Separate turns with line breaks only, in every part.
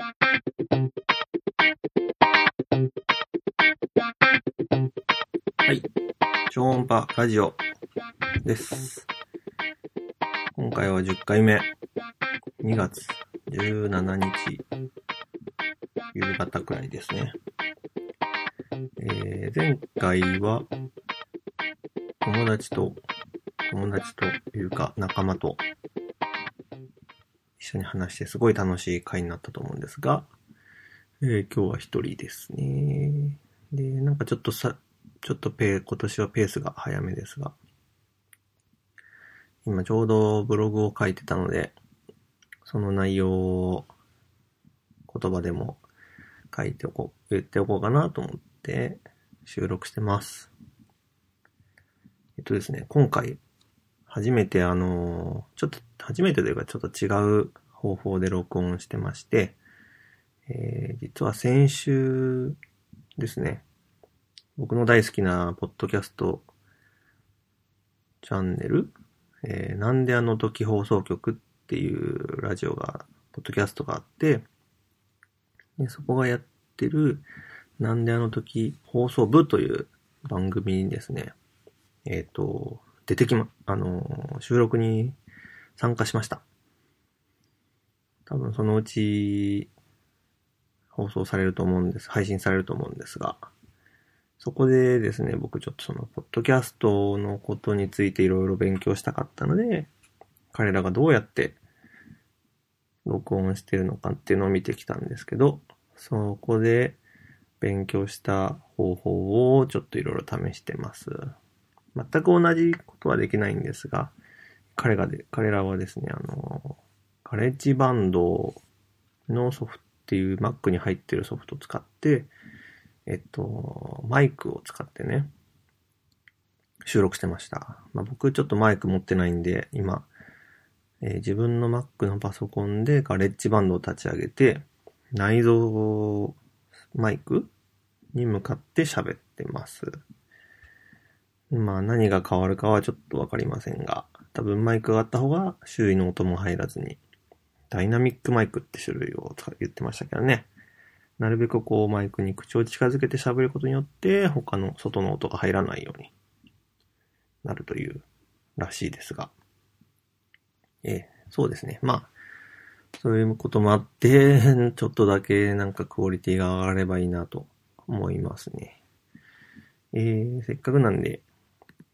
はい。超音波ラジオです。今回は10回目。2月17日、夕方くらいですね。えー、前回は、友達と、友達というか仲間と緒に話してすごい楽しい回になったと思うんですが、えー今日は一人ですね。で、なんかちょっとさ、ちょっとペ、今年はペースが早めですが、今ちょうどブログを書いてたので、その内容を言葉でも書いておこう、言っておこうかなと思って収録してます。えっとですね、今回初めてあの、ちょっと初めてというかちょっと違う方法で録音してまして、えー実は先週ですね、僕の大好きなポッドキャストチャンネル、えーなんであの時放送局っていうラジオが、ポッドキャストがあって、でそこがやってる、なんであの時放送部という番組にですね、えっ、と、出てきま、あの収録に参加しました。多分そのうち放送されると思うんです。配信されると思うんですが、そこでですね、僕ちょっとその、ポッドキャストのことについていろいろ勉強したかったので、彼らがどうやって録音してるのかっていうのを見てきたんですけど、そこで勉強した方法をちょっといろいろ試してます。全く同じことはできないんですが、彼がで、彼らはですね、あの、カレッジバンドのソフトっていう Mac に入ってるソフトを使って、えっと、マイクを使ってね、収録してました。まあ、僕ちょっとマイク持ってないんで、今、えー自分の Mac のパソコンでガレッジバンドを立ち上げて、内蔵マイクに向かって喋ってます。まあ何が変わるかはちょっとわかりませんが、多分マイクがあった方が周囲の音も入らずに、ダイナミックマイクって種類を言ってましたけどね。なるべくこうマイクに口を近づけて喋ることによって他の外の音が入らないようになるというらしいですが。ええ、そうですね。まあ、そういうこともあって、ちょっとだけなんかクオリティが上がればいいなと思いますね。えー、せっかくなんで、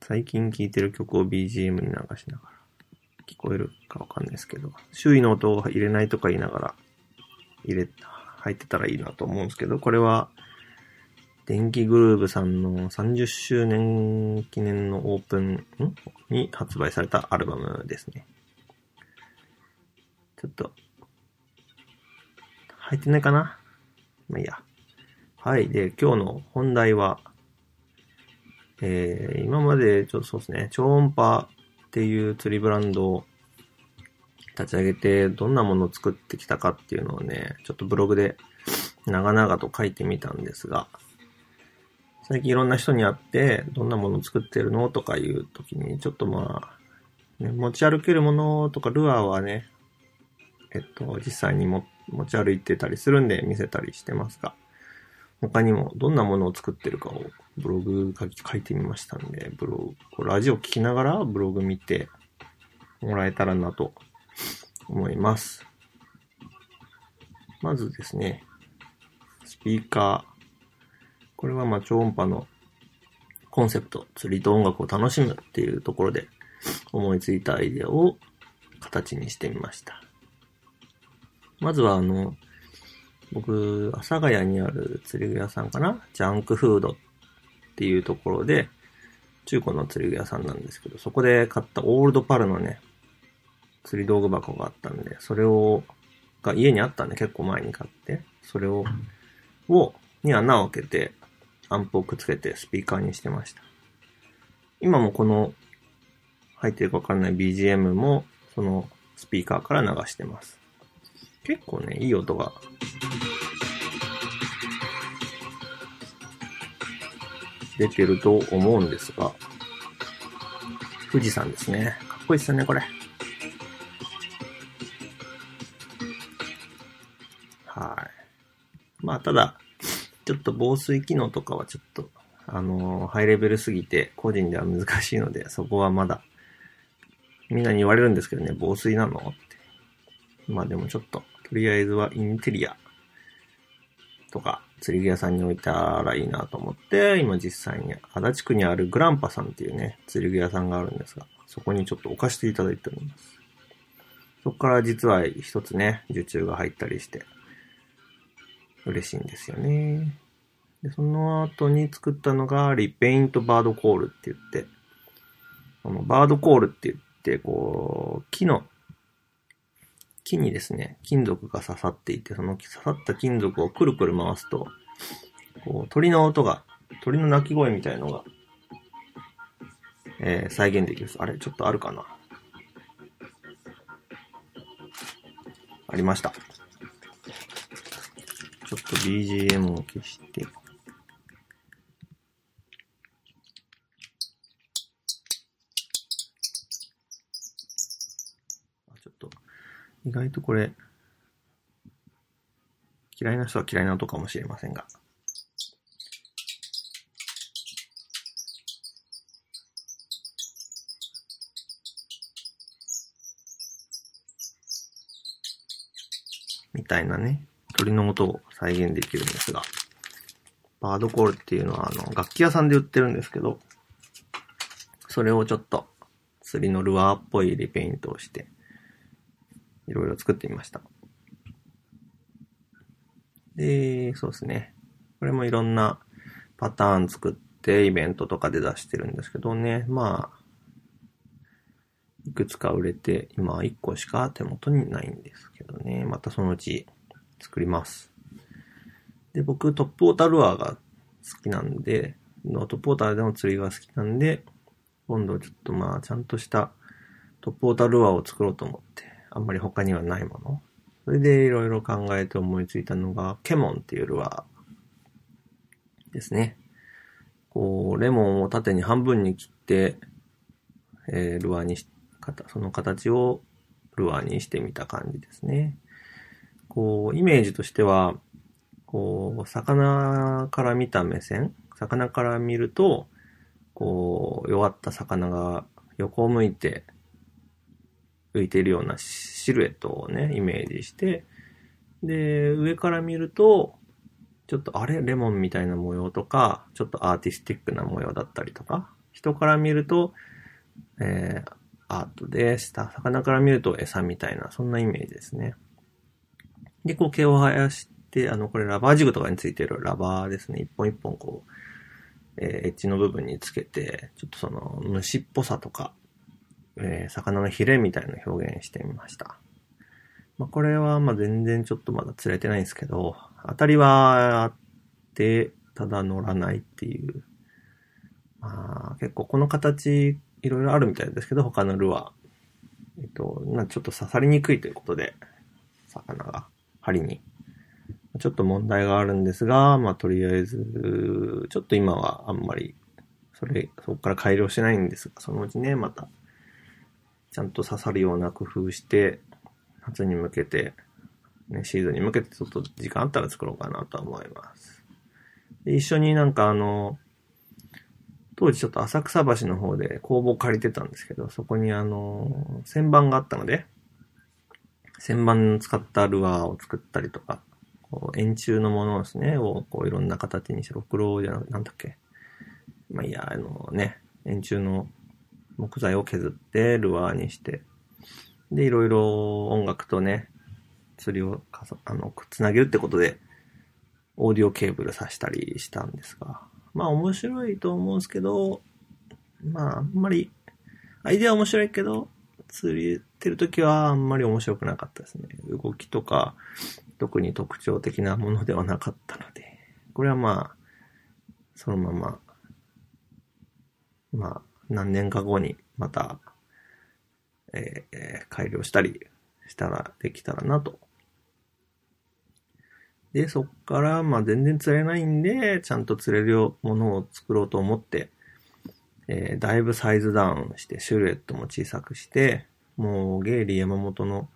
最近聴いてる曲を BGM に流しながら、聞こえるかわかんないですけど、周囲の音を入れないとか言いながら、入れ、入ってたらいいなと思うんですけど、これは、電気グルーヴさんの30周年記念のオープンに発売されたアルバムですね。ちょっと、入ってないかな？まあいいや。はい。で、今日の本題は、えー、今までちょっとそうですね、超音波っていう釣りブランドを立ち上げて、どんなものを作ってきたかっていうのをね、ちょっとブログで 長々と書いてみたんですが、最近いろんな人に会って、どんなものを作ってるのとかいう時に、ちょっとまあ、ね、持ち歩けるものとかルアーはね、えっと、実際にも持ち歩いてたりするんで見せたりしてますが、他にもどんなものを作ってるかをブログ書書いてみましたんで、ブログ、これラジオ聞きながらブログ見てもらえたらなと思います。まずですね、スピーカー。これはまあ超音波のコンセプト、釣りと音楽を楽しむっていうところで思いついたアイデアを形にしてみました。まずはあの、僕、阿佐ヶ谷にある釣り具屋さんかな？ジャンクフードっていうところで、中古の釣り具屋さんなんですけど、そこで買ったオールドパルのね、釣り道具箱があったんで、それを、が家にあったんで結構前に買って、それを、を、に穴を開けて、アンプをくっつけてスピーカーにしてました。今もこの、入ってるかわかんない BGM も、そのスピーカーから流してます。結構ね、いい音が出てると思うんですが、富士山ですね。かっこいいですよね、これ。はい。まあ、ただ、ちょっと防水機能とかはちょっと、あのーハイレベルすぎて、個人では難しいので、そこはまだ、みんなに言われるんですけどね、防水なの？っ。まあでもちょっと、とりあえずはインテリアとか、釣り具屋さんに置いたらいいなと思って、今実際に足立区にあるグランパさんっていうね、釣り具屋さんがあるんですが、そこにちょっと置かせていただいております。そこから実は一つね、受注が入ったりして、嬉しいんですよね。で、その後に作ったのが、リペイントバードコールって言って、このバードコールって言って、こう、木の、木にですね、金属が刺さっていて、その刺さった金属をくるくる回すと、こう、鳥の音が、鳥の鳴き声みたいのが、えー再現できる。あれちょっとあるかな？ありました。ちょっと BGM を消して。あちょっと、意外とこれ、嫌いな人は嫌いな音かもしれませんが。みたいなね、鳥の音を再現できるんですが、バードコールっていうのはあの楽器屋さんで売ってるんですけど、それをちょっと釣りのルアーっぽいリペイントをして、いろいろ作ってみました。で、そうですね。これもいろんなパターン作ってイベントとかで出してるんですけどね、まあ、いくつか売れて、今は1個しか手元にないんですけどね。またそのうち作ります。で、僕トップウォータルアーが好きなんで、トップウォーターでの釣りが好きなんで、今度ちょっとまあちゃんとしたトップウォータルアーを作ろうと思って、あんまり他にはないもの。それでいろいろ考えて思いついたのが、ケモンっていうルアーですね。こう、レモンを縦に半分に切って、えールアーにし、その形をルアーにしてみた感じですね。こう、イメージとしては、こう、魚から見た目線魚から見ると、こう、弱った魚が横を向いて浮いているようなシルエットをね、イメージして、で、上から見ると、ちょっとあれ？レモンみたいな模様とか、ちょっとアーティスティックな模様だったりとか、人から見ると、えー、アートでした。魚から見ると餌みたいな、そんなイメージですね。で、こう毛を生やして、あの、これラバージグとかについてるラバーですね。一本一本こう、えーエッジの部分につけて、ちょっとその虫っぽさとか、えー魚のヒレみたいな表現してみました。まあ、これはま全然ちょっとまだ釣れてないんですけど、当たりはあって、ただ乗らないっていう。まあ、結構この形いろいろあるみたいですけど、他のルアー。えっと、なちょっと刺さりにくいということで、魚が針に。ちょっと問題があるんですが、まあとりあえず、ちょっと今はあんまり、それ、そこから改良してないんですが、そのうちね、また、ちゃんと刺さるような工夫して、夏に向けて、ね、シーズンに向けてちょっと時間あったら作ろうかなとは思います。で一緒になんかあの、当時ちょっと浅草橋の方で工房借りてたんですけど、そこにあの、旋盤があったので、旋盤使ったルアーを作ったりとか、こう円柱のものですね、をこういろんな形にして、ろくろじゃななんだっけ。まあいや、あのね、円柱の木材を削ってルアーにして、で、いろいろ音楽とね、釣りをかあのつなげるってことで、オーディオケーブル挿したりしたんですが、まあ面白いと思うんですけど、まああんまり、アイデア面白いけど、釣りってるときはあんまり面白くなかったですね。動きとか、特に特徴的なものではなかったので、これはまあ、そのまま、まあ、何年か後にまた、えー改良したりしたら、できたらなと。で、そっから、まあ全然釣れないんで、ちゃんと釣れるものを作ろうと思って、えーだいぶサイズダウンして、シルエットも小さくして、もう、ゲイリー山本の、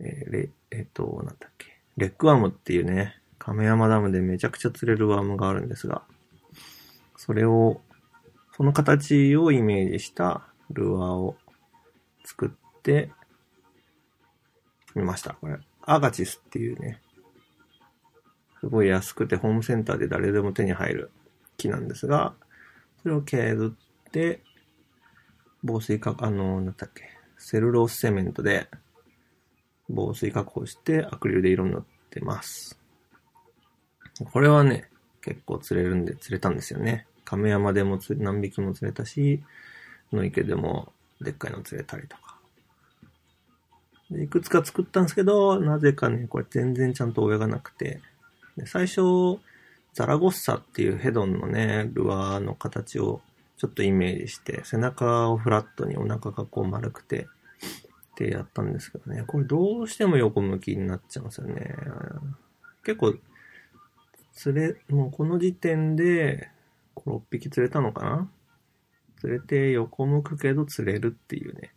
えーレえっ、と、なんだっけ、レッグワームっていうね、亀山ダムでめちゃくちゃ釣れるワームがあるんですが、それを、その形をイメージしたルアーを作ってみました。これ、アガチスっていうね、すごい安くてホームセンターで誰でも手に入る木なんですが、それを削って、防水加あの、なんだっけ、セルロースセメントで防水加工してアクリルで色塗ってます。これはね、結構釣れるんで釣れたんですよね。亀山でも何匹も釣れたし、野池でもでっかいの釣れたりとか。でいくつか作ったんですけど、なぜかね、これ全然ちゃんと泳がなくて。で最初、ザラゴッサっていうヘドンのね、ルアーの形をちょっとイメージして、背中をフラットにお腹がこう丸くて、ってやったんですけどね、これどうしても横向きになっちゃうんですよね。結構、釣れ、もうこの時点で、6匹釣れたのかな？釣れて横向くけど釣れるっていうね。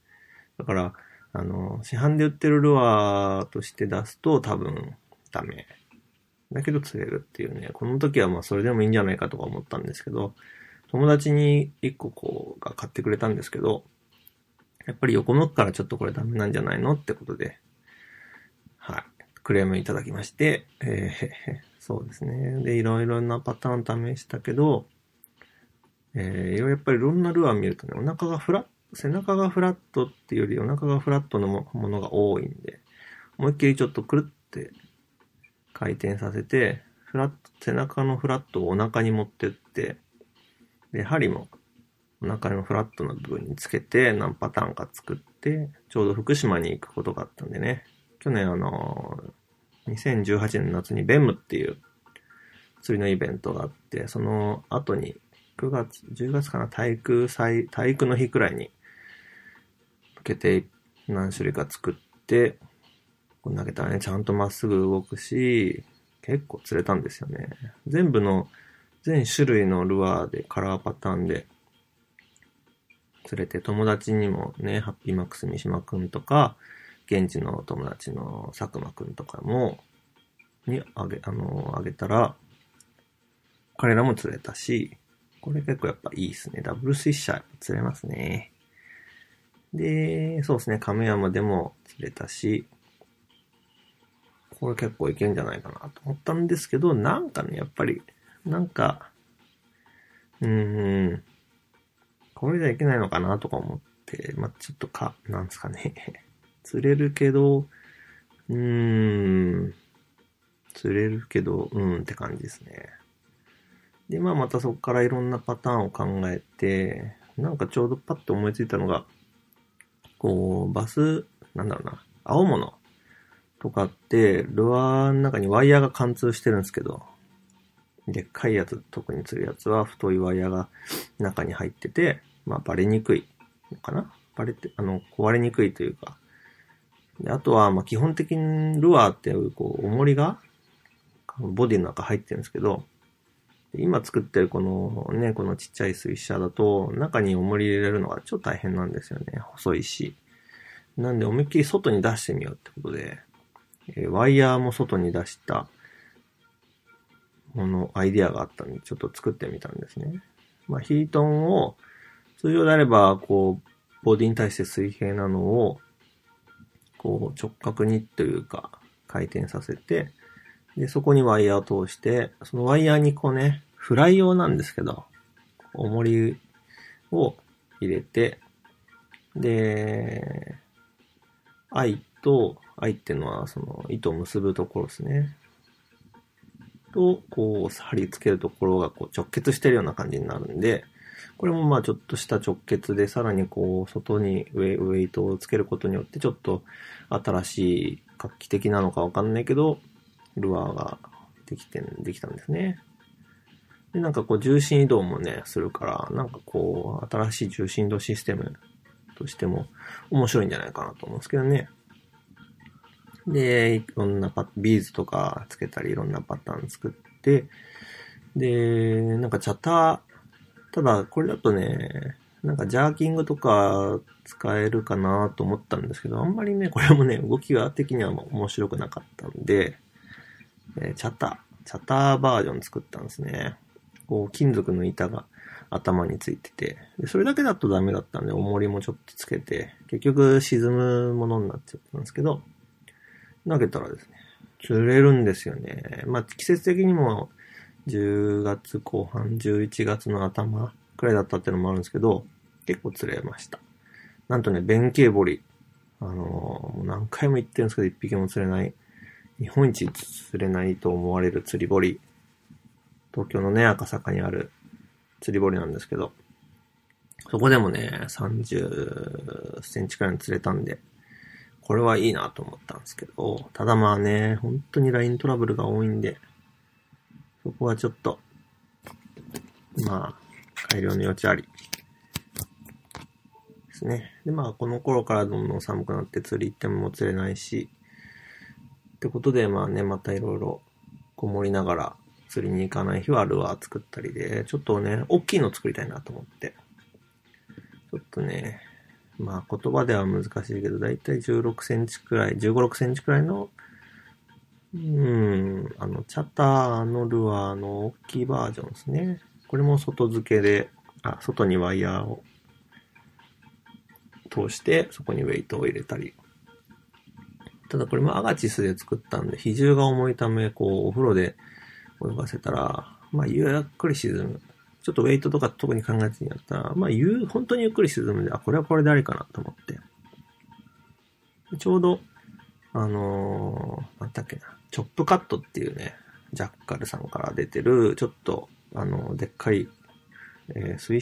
だから、あの、市販で売ってるルアーとして出すと多分ダメ。だけど釣れるっていうね。この時はまあそれでもいいんじゃないかとか思ったんですけど、友達に1個こうが買ってくれたんですけど、やっぱり横向くからちょっとこれダメなんじゃないのってことで、はい。クレームいただきまして、えー、そうですね。で、いろいろなパターン試したけど、えー、やっぱりいろんなルアー見るとね、お腹がフラッ、背中がフラットっていうよりお腹がフラットのものが多いんで、思いっきりちょっとくるって回転させて、フラット、背中のフラットをお腹に持ってって、で、針もお腹のフラットな部分につけて何パターンか作って、ちょうど福島に行くことがあったんでね、去年あの、2018年の夏にベムっていう釣りのイベントがあって、その後に9月、10月かな、体育祭、体育の日くらいに向けて何種類か作って、投げたらね、ちゃんとまっすぐ動くし、結構釣れたんですよね。全部の、全種類のルアーでカラーパターンで連れて友達にもね、ハッピーマックス三島くんとか、現地の友達の佐久間くんとかも、にあげ、あの、あげたら、彼らも釣れたし、これ結構やっぱいいですね。ダブルスイッシャー釣れますね。で、そうですね、亀山でも釣れたし、これ結構いけんじゃないかなと思ったんですけど、なんかね、やっぱり、なんか、うーん、これじゃいけないのかなとか思って、まあ、ちょっとか、なんですかね。釣れるけど、うーん、釣れるけど、うんって感じですね。で、まあまたそこからいろんなパターンを考えて、なんかちょうどパッと思いついたのが、こう、バス、なんだろうな、青物とかって、ルアーの中にワイヤーが貫通してるんですけど、でっかいやつ、特に釣るやつは太いワイヤーが中に入ってて、まあ、バレにくいのかな？バレて、あの、壊れにくいというか。であとは、まあ、基本的にルアーっていう、こう、重りが、ボディの中入ってるんですけど、今作ってるこのね、このちっちゃい水車だと、中に重り入れるのがちょっと大変なんですよね。細いし。なんで、思いっきり外に出してみようってことで、えワイヤーも外に出したもの、アイディアがあったんで、ちょっと作ってみたんですね。まあ、ヒートンを通常であれば、こう、ボディに対して水平なのを、こう、直角にというか、回転させて、で、そこにワイヤーを通して、そのワイヤーにこうね、フライ用なんですけど、重りを入れて、で、愛と、愛っていうのはその糸を結ぶところですね。と、こう、貼り付けるところがこう直結してるような感じになるんで、これもまあちょっとした直結で、さらにこう、外にウェウェイトをつけることによって、ちょっと新しい画期的なのかわかんないけど、ルアーができて、できたんですね。で、なんかこう、重心移動もね、するから、なんかこう、新しい重心移動システムとしても面白いんじゃないかなと思うんですけどね。で、いろんなパビーズとかつけたり、いろんなパターン作って、で、なんかチャッター、ただ、これだとね、なんかジャーキングとか使えるかなと思ったんですけど、あんまりね、これもね、動きが的には面白くなかったんで、え、チャタ、チャターバージョン作ったんですね。こう、金属の板が頭についてて、でそれだけだとダメだったんで、重りもちょっとつけて、結局沈むものになっちゃったんですけど、投げたらですね、釣れるんですよね。まあ、季節的にも10月後半、11月の頭くらいだったってのもあるんですけど、結構釣れました。なんとね、弁慶堀。あのー、何回も言ってるんですけど、一匹も釣れない。日本一釣れないと思われる釣り堀。東京のね、赤坂にある釣り堀なんですけど、そこでもね、30センチくらい釣れたんで、これはいいなと思ったんですけど、ただまあね、本当に LINE トラブルが多いんで、そこはちょっと、まあ、改良の余地あり。ですね。で、まあ、この頃からどんどん寒くなって釣り行っても釣れないし、ってことで、まあね、またいろいろこもりながら釣りに行かない日はルアー作ったりで、ちょっとね、大きいの作りたいなと思って。ちょっとね、まあ言葉では難しいけど、だいたい16センチくらい、15、6センチくらいの、うん、あの、チャターのルアーの大きいバージョンですね。これも外付けで、あ、外にワイヤーを通して、そこにウェイトを入れたり。ただこれもアガチスで作ったんで、比重が重いため、こう、お風呂で泳がせたら、まあ、ゆっくり沈む。ちょっとウェイトとか特に考えずにやったら、まあ、ゆ本当にゆっくり沈むんで、あ、これはこれでありかなと思って。ちょうど、あのー、なんだっけな、チョップカットっていうね、ジャッカルさんから出てる、ちょっと、あの、でっかい、えー、スイッ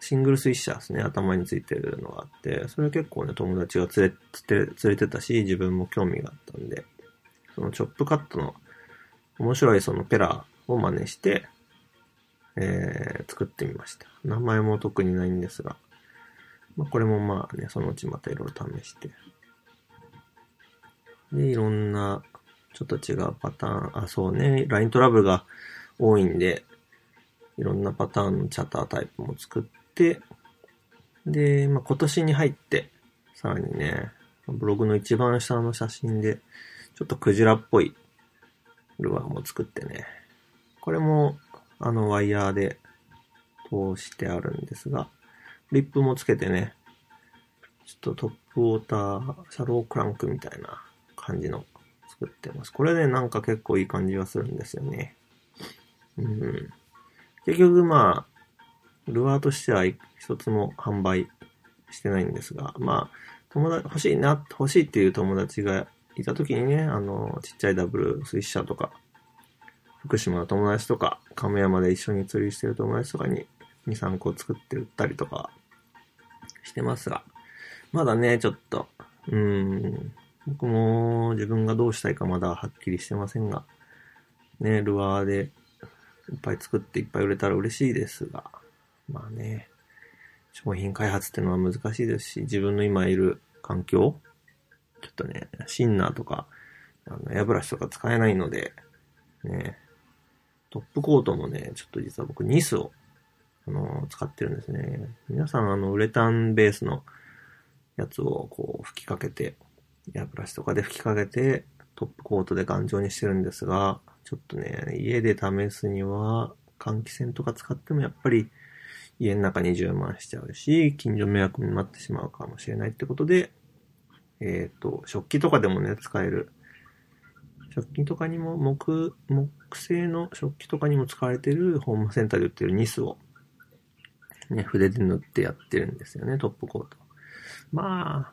シ、ングルスイッシャーですね、頭についてるのがあって、それは結構ね、友達が連れ連れてたし、自分も興味があったんで、そのチョップカットの面白いそのペラを真似して、えー、作ってみました。名前も特にないんですが、まあ、これもまあね、そのうちまたいろいろ試して。で、いろんな、ちょっと違うパターン、あ、そうね、LINE トラブルが多いんで、いろんなパターンのチャタータイプも作っ、で、まあ、今年に入って、さらにね、ブログの一番下の写真で、ちょっとクジラっぽいルアーも作ってね。これも、あの、ワイヤーで通してあるんですが、リップもつけてね、ちょっとトップウォーター、シャロークランクみたいな感じの作ってます。これね、なんか結構いい感じはするんですよね。うん。結局まあ、ルアーとしては一つも販売してないんですが、まあ、友達、欲しいな、欲しいっていう友達がいた時にね、あの、ちっちゃいダブルスイッシャーとか、福島の友達とか、亀山で一緒に釣りしてる友達とかに2、3個作って売ったりとかしてますが、まだね、ちょっと、うん、僕も自分がどうしたいかまだはっきりしてませんが、ね、ルアーでいっぱい作っていっぱい売れたら嬉しいですが、まあね、商品開発っていうのは難しいですし、自分の今いる環境ちょっとね、シンナーとか、あの、エアブラシとか使えないので、ね、トップコートもね、ちょっと実は僕ニスを、あの、使ってるんですね。皆さん、あの、ウレタンベースのやつをこう吹きかけて、エアブラシとかで吹きかけて、トップコートで頑丈にしてるんですが、ちょっとね、家で試すには、換気扇とか使ってもやっぱり家の中に充満しちゃうし、近所迷惑になってしまうかもしれないってことで、えっ、ー、と、食器とかでもね、使える。食器とかにも、木、木製の食器とかにも使われてるホームセンターで売ってるニスを、ね、筆で塗ってやってるんですよね、トップコート。まあ、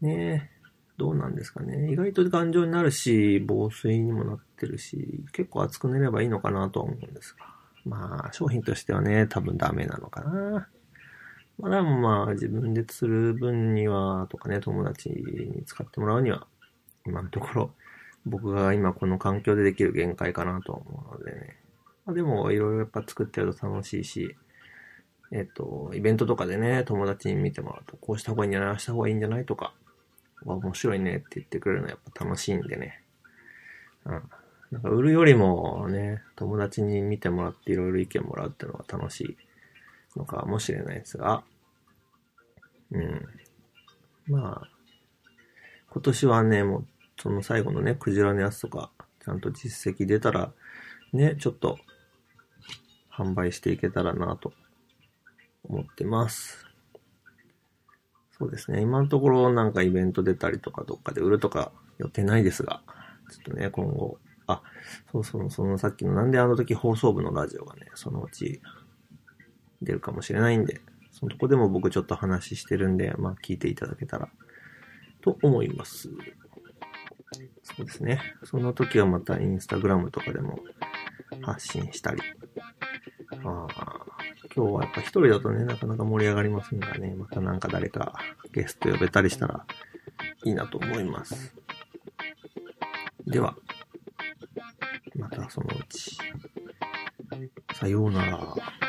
ねどうなんですかね。意外と頑丈になるし、防水にもなってるし、結構厚く塗ればいいのかなとは思うんですが。まあ、商品としてはね、多分ダメなのかな。まあでもまあ自分で釣る分にはとかね、友達に使ってもらうには、今のところ僕が今この環境でできる限界かなと思うのでね。まあでもいろいろやっぱ作ってると楽しいし、えっ、と、イベントとかでね、友達に見てもらうと、こうした方がいいんじゃないああした方がいいんじゃないとか、面白いねって言ってくれるのはやっぱ楽しいんでね。うん。なんか売るよりもね、友達に見てもらっていろいろ意見もらうっていうのが楽しいのかもしれないですが、うん。まあ、今年はね、もうその最後のね、クジラのやつとか、ちゃんと実績出たら、ね、ちょっと、販売していけたらなと思ってます。そうですね。今のところなんかイベント出たりとかどっかで売るとか予定ないですが、ちょっとね、今後、あ、そうそう、そのさっきのなんであの時放送部のラジオがね、そのうち出るかもしれないんで、そのとこでも僕ちょっと話してるんで、まあ聞いていただけたらと思います。そうですね。その時はまたインスタグラムとかでも発信したり。ああ、今日はやっぱ一人だとね、なかなか盛り上がりませんがね、またなんか誰かゲスト呼べたりしたらいいなと思います。では、そのうち。さようなら。